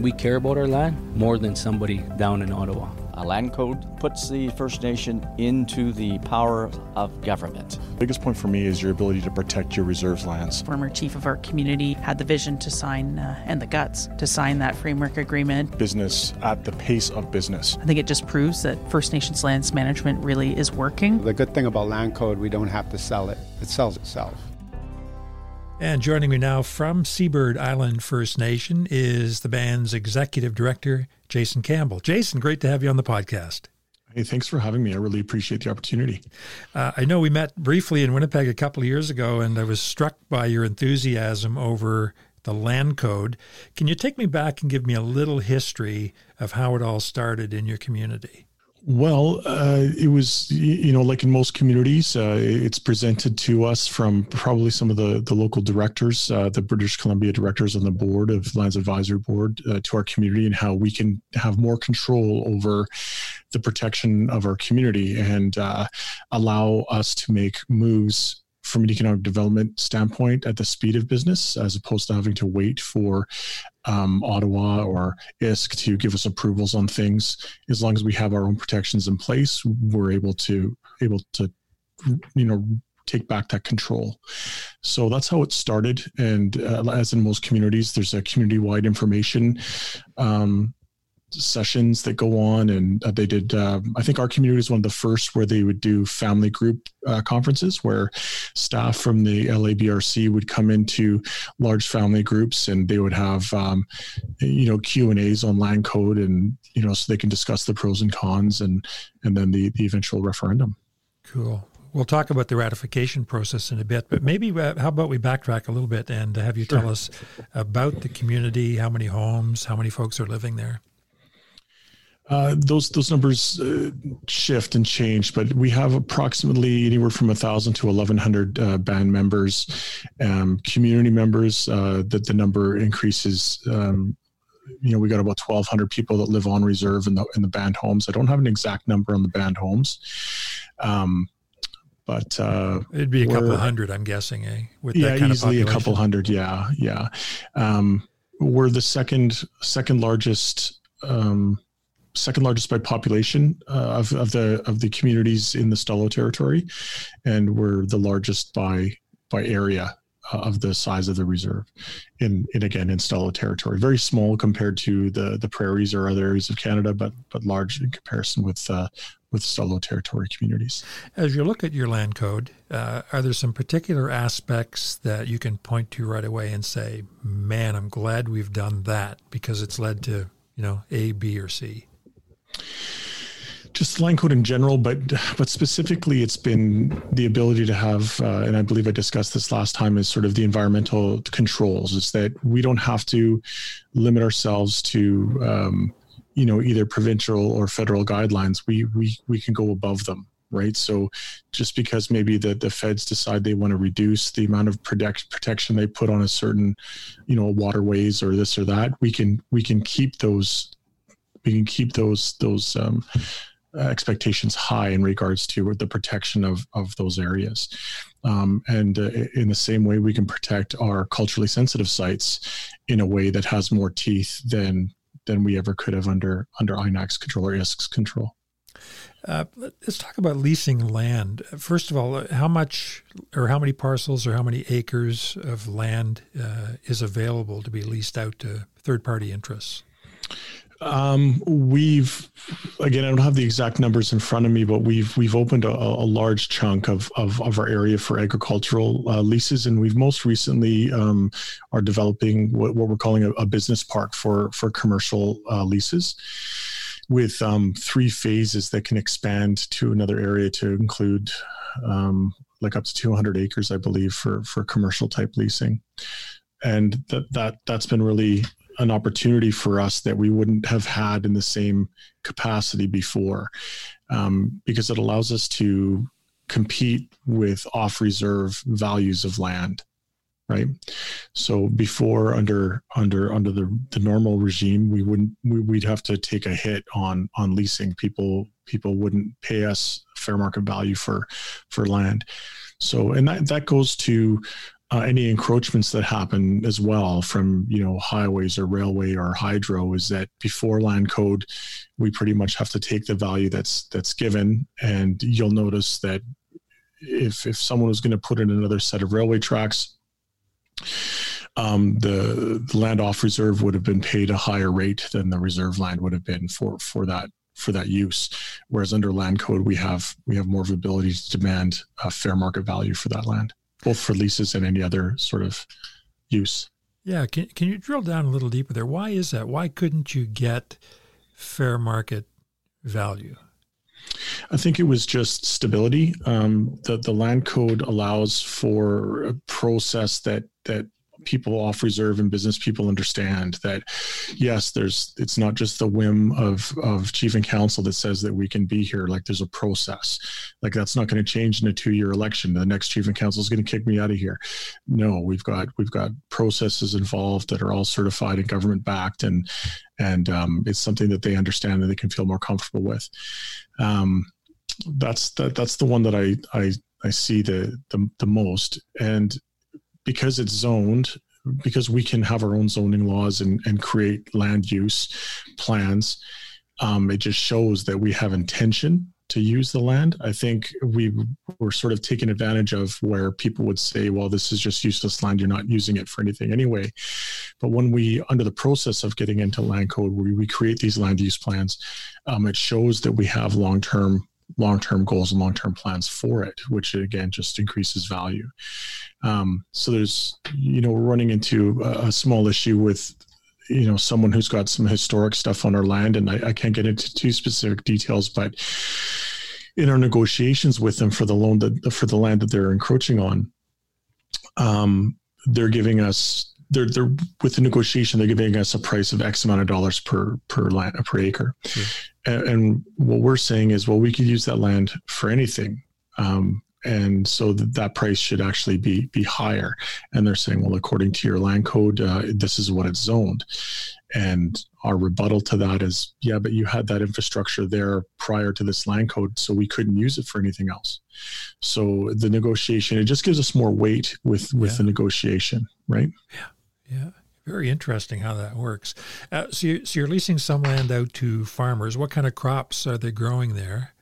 We care about our land more than somebody down in Ottawa. A land code puts the First Nation into the power of government. The biggest point for me is your ability to protect your reserves lands. Former chief of our community had the vision to sign uh, and the guts to sign that framework agreement. Business at the pace of business. I think it just proves that First Nations lands management really is working. The good thing about land code, we don't have to sell it, it sells itself. And joining me now from Seabird Island First Nation is the band's executive director, Jason Campbell. Jason, great to have you on the podcast. Hey, thanks for having me. I really appreciate the opportunity. Uh, I know we met briefly in Winnipeg a couple of years ago, and I was struck by your enthusiasm over the land code. Can you take me back and give me a little history of how it all started in your community? Well, uh, it was you know like in most communities, uh, it's presented to us from probably some of the the local directors, uh, the British Columbia directors on the board of Lands Advisory Board, uh, to our community and how we can have more control over the protection of our community and uh, allow us to make moves from an economic development standpoint at the speed of business as opposed to having to wait for um, Ottawa or ISC to give us approvals on things. As long as we have our own protections in place, we're able to able to you know take back that control. So that's how it started. And uh, as in most communities, there's a community wide information um, sessions that go on and uh, they did uh, i think our community was one of the first where they would do family group uh, conferences where staff from the labrc would come into large family groups and they would have um, you know q and a's on land code and you know so they can discuss the pros and cons and and then the the eventual referendum. Cool. We'll talk about the ratification process in a bit, but maybe uh, how about we backtrack a little bit and have you tell us about the community, how many homes, how many folks are living there? Uh, those those numbers uh, shift and change, but we have approximately anywhere from thousand to eleven hundred uh, band members, um, community members. Uh, that the number increases. Um, you know, we got about twelve hundred people that live on reserve in the in the band homes. I don't have an exact number on the band homes, um, but uh, it'd be a couple hundred, I'm guessing. Eh? With yeah, easily a couple hundred. Yeah, yeah. Um, we're the second second largest. Um, second largest by population uh, of, of the of the communities in the Stó:lō territory, and we're the largest by by area uh, of the size of the reserve in, in again in Stó:lō territory. Very small compared to the the prairies or other areas of Canada, but but large in comparison with uh, with Stó:lō territory communities. As you look at your land code, uh, are there some particular aspects that you can point to right away and say, "Man, I'm glad we've done that because it's led to you know A, B, or C." just land code in general, but but specifically, it's been the ability to have, uh, and I believe I discussed this last time, is sort of the environmental controls. Is that we don't have to limit ourselves to, um, you know, either provincial or federal guidelines. We we we can go above them, right? So, just because maybe the the feds decide they want to reduce the amount of protect, protection they put on a certain, you know, waterways or this or that, we can we can keep those we can keep those those um, expectations high in regards to the protection of of those areas. Um, and uh, in the same way, we can protect our culturally sensitive sites in a way that has more teeth than than we ever could have under under INAC's control or ISC's control. Uh, let's talk about leasing land. First of all, how much or how many parcels or how many acres of land uh, is available to be leased out to third party interests? Um, we've again, I don't have the exact numbers in front of me, but we've we've opened a, a large chunk of, of, of our area for agricultural uh, leases, and we've most recently um, are developing what, what, we're calling a, a, business park for for commercial uh, leases, with um, three phases that can expand to another area to include um, like up to 200 acres, I believe, for for commercial type leasing, and that that that's been really an opportunity for us that we wouldn't have had in the same capacity before um, because it allows us to compete with off reserve values of land right? So before under under under the, the normal regime we wouldn't we, would have to take a hit on on leasing. People people wouldn't pay us fair market value for for land. So and that that goes to uh, any encroachments that happen as well from you know highways or railway or hydro is that before land code we pretty much have to take the value that's that's given. And you'll notice that if if someone was going to put in another set of railway tracks um, the, the land off reserve would have been paid a higher rate than the reserve land would have been for for that for that use. Whereas under land code we have we have more of ability to demand a fair market value for that land both for leases and any other sort of use. Yeah, can can you drill down a little deeper there? Why is that? Why couldn't you get fair market value? I think it was just stability. Um, the the land code allows for a process that that people off reserve and business people understand that yes there's it's not just the whim of of chief and council that says that we can be here. Like there's a process. Like that's not going to change in a two year election. The next chief and council is going to kick me out of here. No we've got we've got processes involved that are all certified and government backed and and um, it's something that they understand and they can feel more comfortable with. Um, that's that, that's the one that I I I see the the, the most. And because it's zoned, because we can have our own zoning laws and, and create land use plans, um, it just shows that we have intention to use the land. I think we were sort of taking advantage of where people would say, well, this is just useless land. You're not using it for anything anyway. But when we, under the process of getting into land code, where we create these land use plans, um, it shows that we have long term long-term goals and long-term plans for it, which again just increases value. Um, so there's, you know, we're running into a, a, small issue with, you know, someone who's got some historic stuff on our land, and I, I can't get into too specific details, but in our negotiations with them for the loan that for the land that they're encroaching on, um, they're giving us they're they're with the negotiation they're giving us a price of X amount of dollars per per land per acre, and, and, what we're saying is well we could use that land for anything, um, and so that, that price should actually be be higher. And they're saying well according to your land code uh, this is what it's zoned, and our rebuttal to that is yeah but you had that infrastructure there prior to this land code so we couldn't use it for anything else. So the negotiation it just gives us more weight with with yeah. the negotiation, right? Yeah. Yeah. Very interesting how that works. Uh, so, you, so you're leasing some land out to farmers. What kind of crops are they growing there?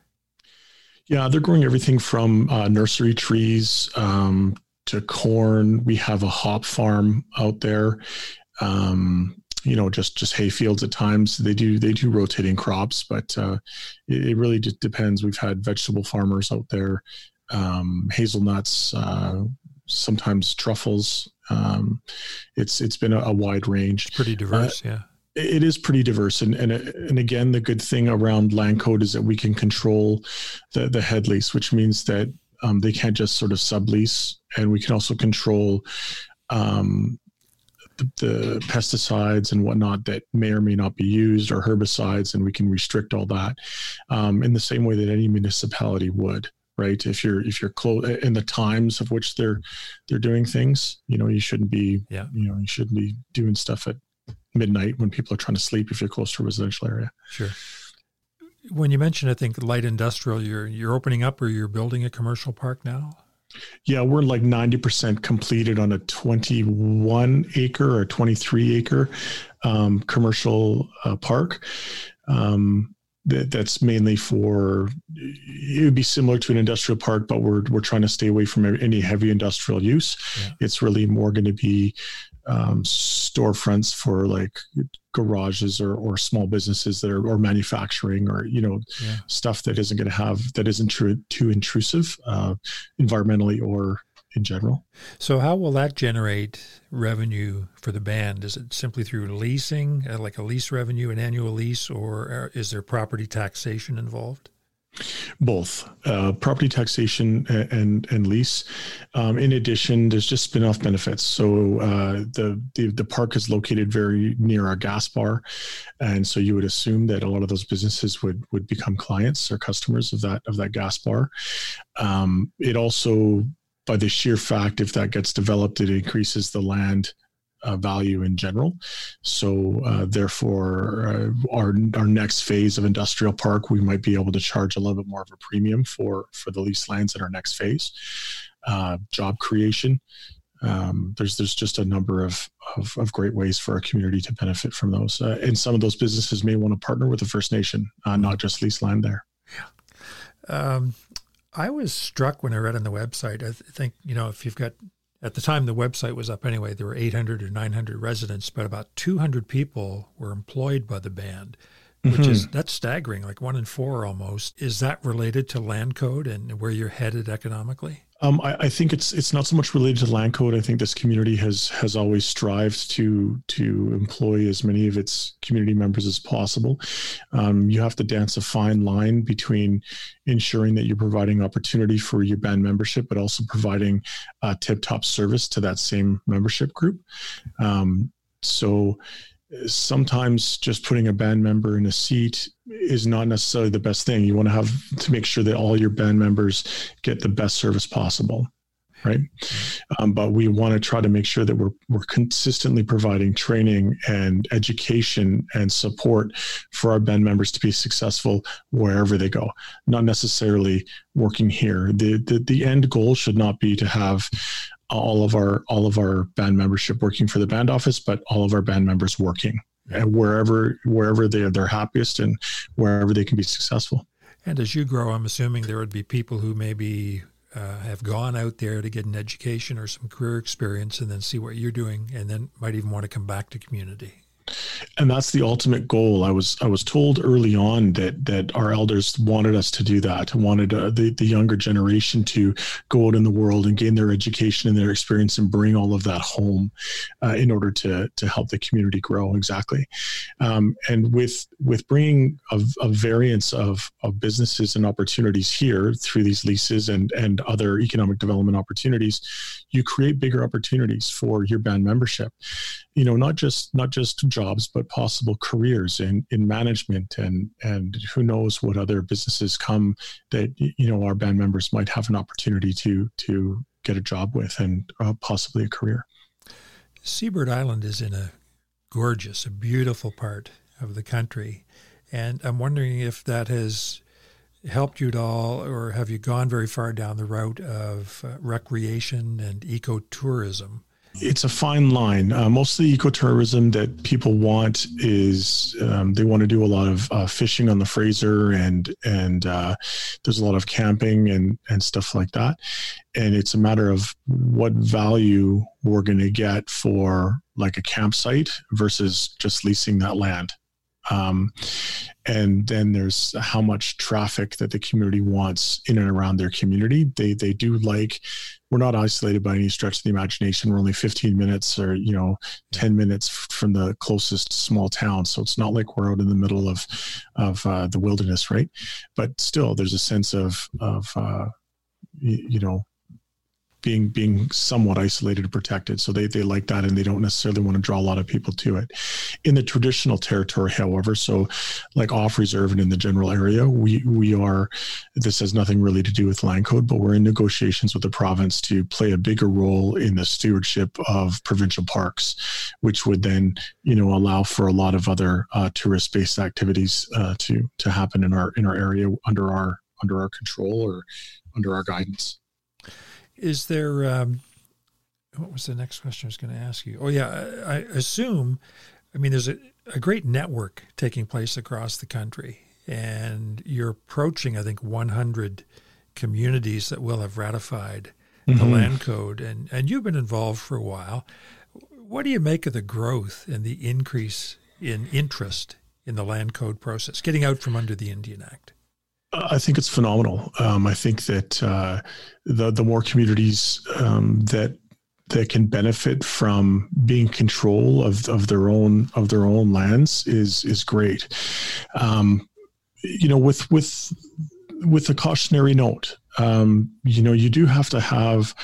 Yeah, they're growing everything from uh, nursery trees um, to corn. We have a hop farm out there. Um, you know, just just hay fields at times. They do they do rotating crops, but uh, it, it, really just depends. We've had vegetable farmers out there, um, hazelnuts, uh, sometimes truffles. Um, it's it's been a, a wide range. It's pretty diverse, uh, yeah. It is pretty diverse, and and and again, the good thing around land code is that we can control the the head lease, which means that um, they can't just sort of sublease, and we can also control um, the, the, pesticides and whatnot that may or may not be used, or herbicides, and we can restrict all that um, in the same way that any municipality would right? If you're if you're close in the times of which they're they're doing things you know you shouldn't be yeah. you know you shouldn't be doing stuff at midnight when people are trying to sleep if you're close to a residential area. Sure. When you mentioned i think light industrial you're you're opening up or you're building a commercial park now? Yeah we're like 90% completed on a 21 acre or 23 acre um, commercial uh, park. Um, that, that's mainly for it would be similar to an industrial park, but we're we're trying to stay away from any heavy industrial use. Yeah. It's really more going to be um, storefronts for like garages or, or small businesses that are or manufacturing or you know yeah. stuff that isn't going to have that isn't too too intrusive uh, environmentally or in general. So, how will that generate revenue for the band? Is it simply through leasing, uh, like a lease revenue, an annual lease, or uh, is there property taxation involved? Both uh, property taxation and and lease. Um, in addition, there's just spin-off benefits. So uh, the, the the park is located very near our gas bar, and so you would assume that a lot of those businesses would would become clients or customers of that of that gas bar. Um, it also by the sheer fact if that gets developed, it increases the land uh, value in general. So uh, therefore, uh, our our next phase of industrial park, we might be able to charge a little bit more of a premium for for the leased lands in our next phase. Uh, job creation. um, there's there's just a number of, of, of great ways for our community to benefit from those. Uh, and some of those businesses may want to partner with the First Nation, uh, not just lease land there. Yeah. Um, I was struck when I read on the website. I th- think you know if you've got at the time the website was up anyway, there were 800 or 900 residents, but about 200 people were employed by the band which mm-hmm. is that's staggering like one in four almost is that related to land code and where you're headed economically um, I, I, think it's it's not so much related to land code. I think this community has has always strived to to employ as many of its community members as possible. Um, you have to dance a fine line between ensuring that you're providing opportunity for your band membership, but also providing tip top service to that same membership group. Um, so sometimes just putting a band member in a seat is not necessarily the best thing. You want to have to make sure that all your band members get the best service possible, right? Um, but we want to try to make sure that we're we're consistently providing training and education and support for our band members to be successful wherever they go. Not necessarily working here. The the, the end goal should not be to have all of our all of our band membership working for the band office, but all of our band members working and wherever wherever they are they're happiest and wherever they can be successful. And as you grow, I'm assuming there would be people who maybe uh, have gone out there to get an education or some career experience, and then see what you're doing, and then might even want to come back to community and that's the ultimate goal. I was i was told early on that that our elders wanted us to do that wanted uh, the, the younger generation to go out in the world and gain their education and their experience and bring all of that home uh, in order to to help the community grow. Exactly. Um, and with with bringing a, a variance of of businesses and opportunities here through these leases and and other economic development opportunities you create bigger opportunities for your band membership. You know not just not just jobs but possible careers in in management and and who knows what other businesses come that you know our band members might have an opportunity to to get a job with and uh, possibly a career. Seabird island is in a gorgeous a beautiful part of the country and i'm wondering if that has helped you at all or have you gone very far down the route of uh, recreation and ecotourism it's a fine line. Uh, most of the ecotourism that people want is um, they want to do a lot of uh, fishing on the Fraser, and and uh, there's a lot of camping and and stuff like that. And it's a matter of what value we're going to get for like a campsite versus just leasing that land. Um, and then there's how much traffic that the community wants in and around their community. They they do like we're not isolated by any stretch of the imagination. We're only 15 minutes or you know 10 minutes from the closest small town, so it's not like we're out in the middle of of uh, the wilderness, right? But still, there's a sense of of uh, you know being being somewhat isolated and protected. So they they like that and they don't necessarily want to draw a lot of people to it. In the traditional territory, however, so like off reserve and in the general area, we we are this has nothing really to do with land code, but we're in negotiations with the province to play a bigger role in the stewardship of provincial parks, which would then you know allow for a lot of other uh, tourist based activities uh, to to happen in our in our area under our under our control or under our guidance. Is there, um, what was the next question I was going to ask you? Oh, yeah, I, I assume, I mean, there's a, a great network taking place across the country, and you're approaching, I think, 100 communities that will have ratified mm-hmm. the land code, and, and you've been involved for a while. What do you make of the growth and the increase in interest in the land code process, getting out from under the Indian Act? I think it's phenomenal. Um, I think that uh, the the more communities um, that that can benefit from being control of, of their own of their own lands is is great. Um, you know, with with with a cautionary note, um, you know, you do have to have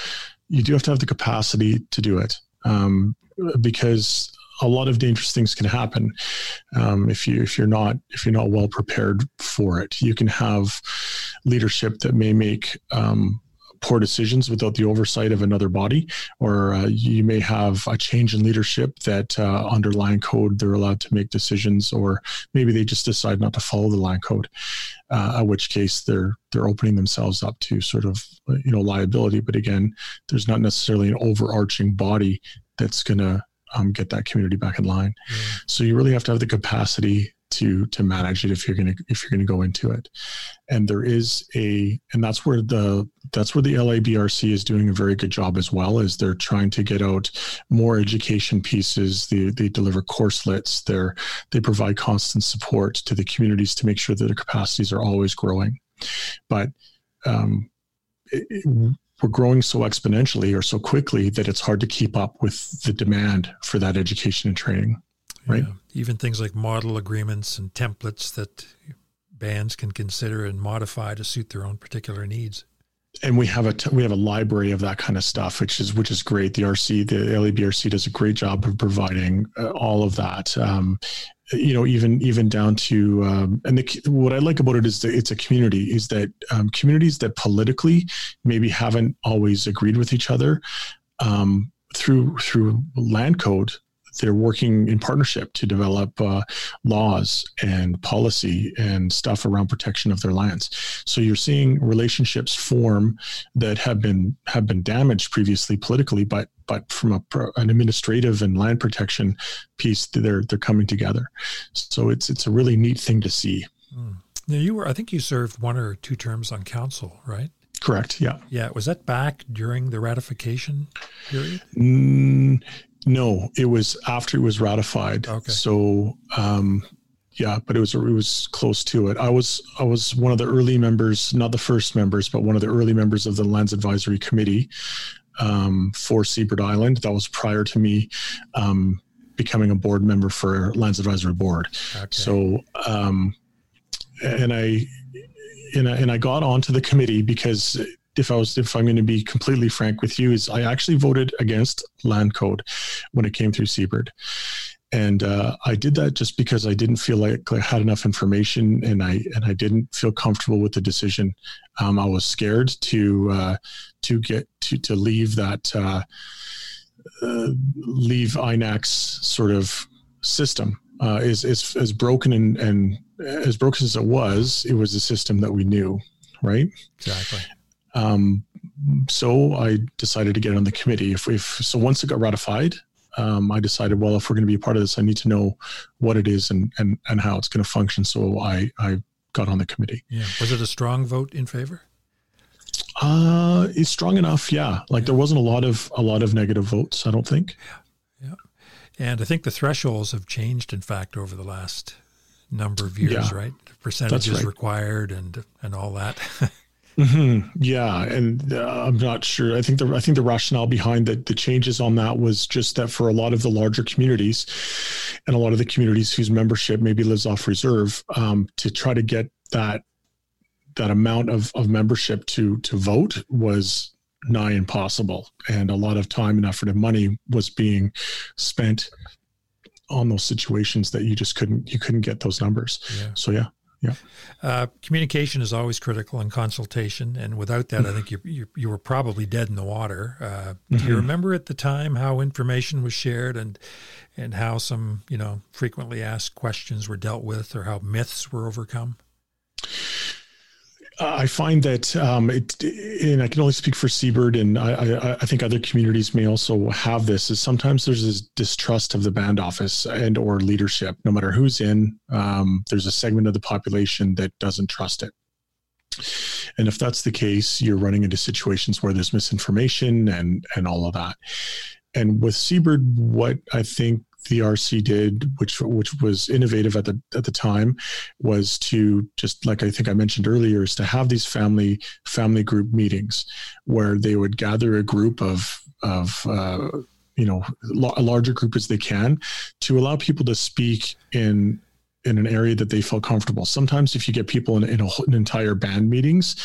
you do have to have the capacity to do it um, because a lot of dangerous things can happen um, if you if you're not if you're not well prepared for it. You can have leadership that may make um, poor decisions without the oversight of another body, or uh, you may have a change in leadership that uh, under land code they're allowed to make decisions, or maybe they just decide not to follow the land code, uh, in which case they're they're opening themselves up to sort of you know liability. But again, there's not necessarily an overarching body that's going to um, get that community back in line. So you really have to have the capacity to to manage it if you're going to if you're going to go into it and there is a and that's where the that's where the LABRC is doing a very good job as well as they're trying to get out more education pieces they, they deliver courselets. they're they provide constant support to the communities to make sure that their capacities are always growing but um, it, it, we're growing so exponentially or so quickly that it's hard to keep up with the demand for that education and training right? Yeah. Even things like model agreements and templates that bands can consider and modify to suit their own particular needs. And we have a t- we have a library of that kind of stuff, which is which is great. The RC, the LABRC, does a great job of providing uh, all of that. Um, you know, even even down to um, and the, what I like about it is that it's a community. Is that um, communities that politically maybe haven't always agreed with each other um, through through land code they're working in partnership to develop uh, laws and policy and stuff around protection of their lands. So you're seeing relationships form that have been have been damaged previously politically, but but from a, an administrative and land protection piece, they're they're coming together. So it's it's a really neat thing to see. Mm. Now you were, I think you served one or two terms on council, right? Correct. Yeah. Yeah. Was that back during the ratification period? Mm, no, it was after it was ratified. Okay. So, um, yeah, but it was it was close to it. I was I was one of the early members, not the first members, but one of the early members of the Lands Advisory Committee um, for Seabird Island. That was prior to me um, becoming a board member for Lands Advisory Board. Okay. So, um, and I and I, and I got onto the committee because if I was if I'm going to be completely frank with you, is I actually voted against land code when it came through Seabird. And uh, I did that just because I didn't feel like I had enough information, and I and I didn't feel comfortable with the decision. Um, I was scared to uh, to get to to leave that uh, uh leave INAC's sort of system uh, is is as broken and, and as broken as it was. It was a system that we knew, right? Exactly. Um, so I decided to get on the committee. If, if so, once it got ratified, um, I decided, well, if we're going to be a part of this, I need to know what it is and and, and how it's going to function. So I I got on the committee. Yeah. Was it a strong vote in favor? Uh, it's strong enough. Yeah. Like yeah. there wasn't a lot of a lot of negative votes. I don't think. Yeah. Yeah. And I think the thresholds have changed. In fact, over the last number of years, yeah. right? Percentages right. required and and all that. Mm-hmm. Yeah, and uh, I'm not sure. I think the I think the rationale behind the the changes on that was just that for a lot of the larger communities, and a lot of the communities whose membership maybe lives off reserve, um, to try to get that that amount of, of membership to to vote was nigh impossible, and a lot of time and effort and money was being spent on those situations that you just couldn't you couldn't get those numbers. Yeah. So yeah. Yeah. Uh, communication is always critical in consultation, and without that, I think you, you, you were probably dead in the water. Uh, mm-hmm. Do you mm-hmm. remember at the time how information was shared and and how some you know frequently asked questions were dealt with, or how myths were overcome? I find that um, it, and I can only speak for Seabird, and I, I, I, think other communities may also have this. Is sometimes there's this distrust of the band office and or leadership, no matter who's in. Um, there's a segment of the population that doesn't trust it, and if that's the case, you're running into situations where there's misinformation and and all of that. And with Seabird, what I think the RC did, which which was innovative at the at the time, was to just like I think I mentioned earlier, is to have these family family group meetings where they would gather a group of of uh, you know a larger group as they can to allow people to speak in in an area that they feel comfortable. Sometimes, if you get people in, in a, an entire band meetings,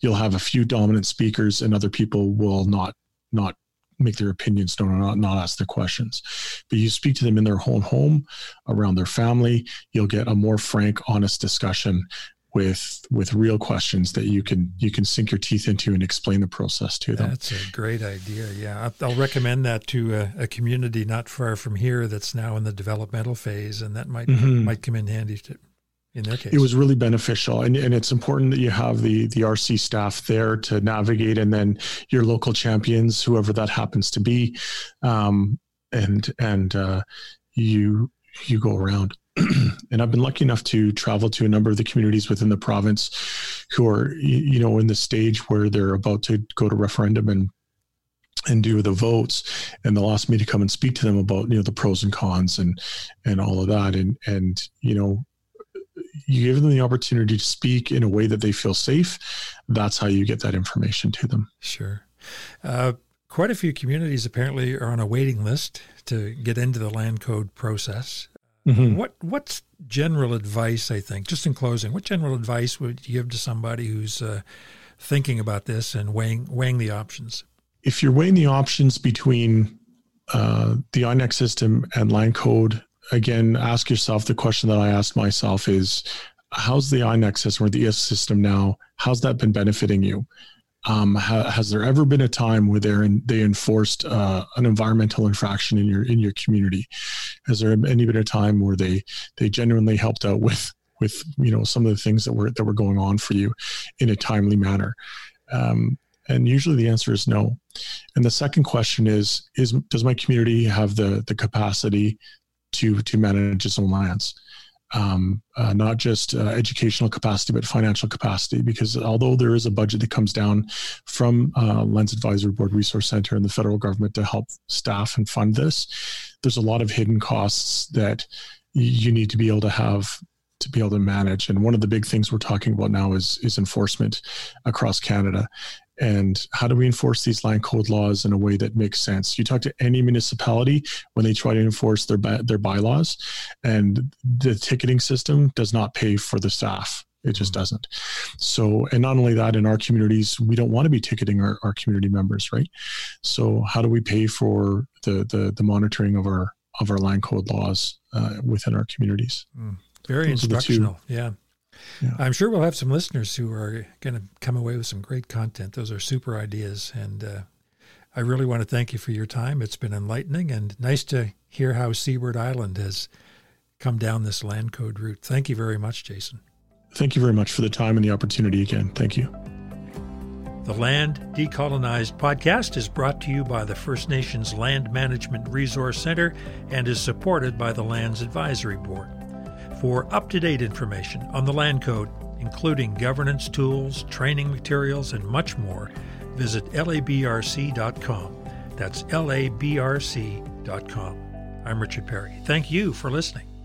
you'll have a few dominant speakers, and other people will not not make their opinions known or not, not ask their questions. But you speak to them in their own home, around their family, you'll get a more frank, honest discussion with with real questions that you can you can sink your teeth into and explain the process to them. That's a great idea. Yeah, I'll recommend that to a, a community not far from here that's now in the developmental phase, and that might mm-hmm. might come in handy to, in their case. It was really beneficial, and, and it's important that you have the the RC staff there to navigate, and then your local champions, whoever that happens to be, um, and and uh, you you go around. and I've been lucky enough to travel to a number of the communities within the province who are, you know, in the stage where they're about to go to referendum and and do the votes and they'll ask me to come and speak to them about you know the pros and cons and and all of that and and you know you give them the opportunity to speak in a way that they feel safe that's how you get that information to them sure uh, quite a few communities apparently are on a waiting list to get into the land code process Mm-hmm. What what's general advice? I think just in closing, what general advice would you give to somebody who's uh, thinking about this and weighing weighing the options? If you're weighing the options between uh, the INAC's system and land code, again, ask yourself the question that I asked myself: is how's the INAC's system or the ES system now? How's that been benefiting you? Um, ha, has there ever been a time where in, they enforced uh, an environmental infraction in your in your community? Has there any been a time where they they genuinely helped out with with you know some of the things that were that were going on for you in a timely manner? Um, and usually the answer is no. And the second question is is does my community have the the capacity to to manage its own lands? um, uh, not just uh, educational capacity, but financial capacity. Because although there is a budget that comes down from uh, Lands Advisory Board Resource Center and the federal government to help staff and fund this, there's a lot of hidden costs that you need to be able to have to be able to manage. And one of the big things we're talking about now is is enforcement across Canada. And how do we enforce these land code laws in a way that makes sense? You talk to any municipality when they try to enforce their their bylaws and the ticketing system does not pay for the staff. It just mm-hmm. doesn't. So and not only that in our communities we don't want to be ticketing our, our community members right? So how do we pay for the the, the monitoring of our of our land code laws uh, within our communities? Mm, very instructional yeah yeah. I'm sure we'll have some listeners who are going to come away with some great content. Those are super ideas. And uh, I really want to thank you for your time. It's been enlightening and nice to hear how Seabird Island has come down this land code route. Thank you very much, Jason. Thank you very much for the time and the opportunity again. Thank you. The Land Decolonized podcast is brought to you by the First Nations Land Management Resource Center and is supported by the Lands Advisory Board. For up to date information on the Land Code, including governance tools, training materials, and much more, visit labrc.com. That's labrc.com. I'm Richard Perry. Thank you for listening.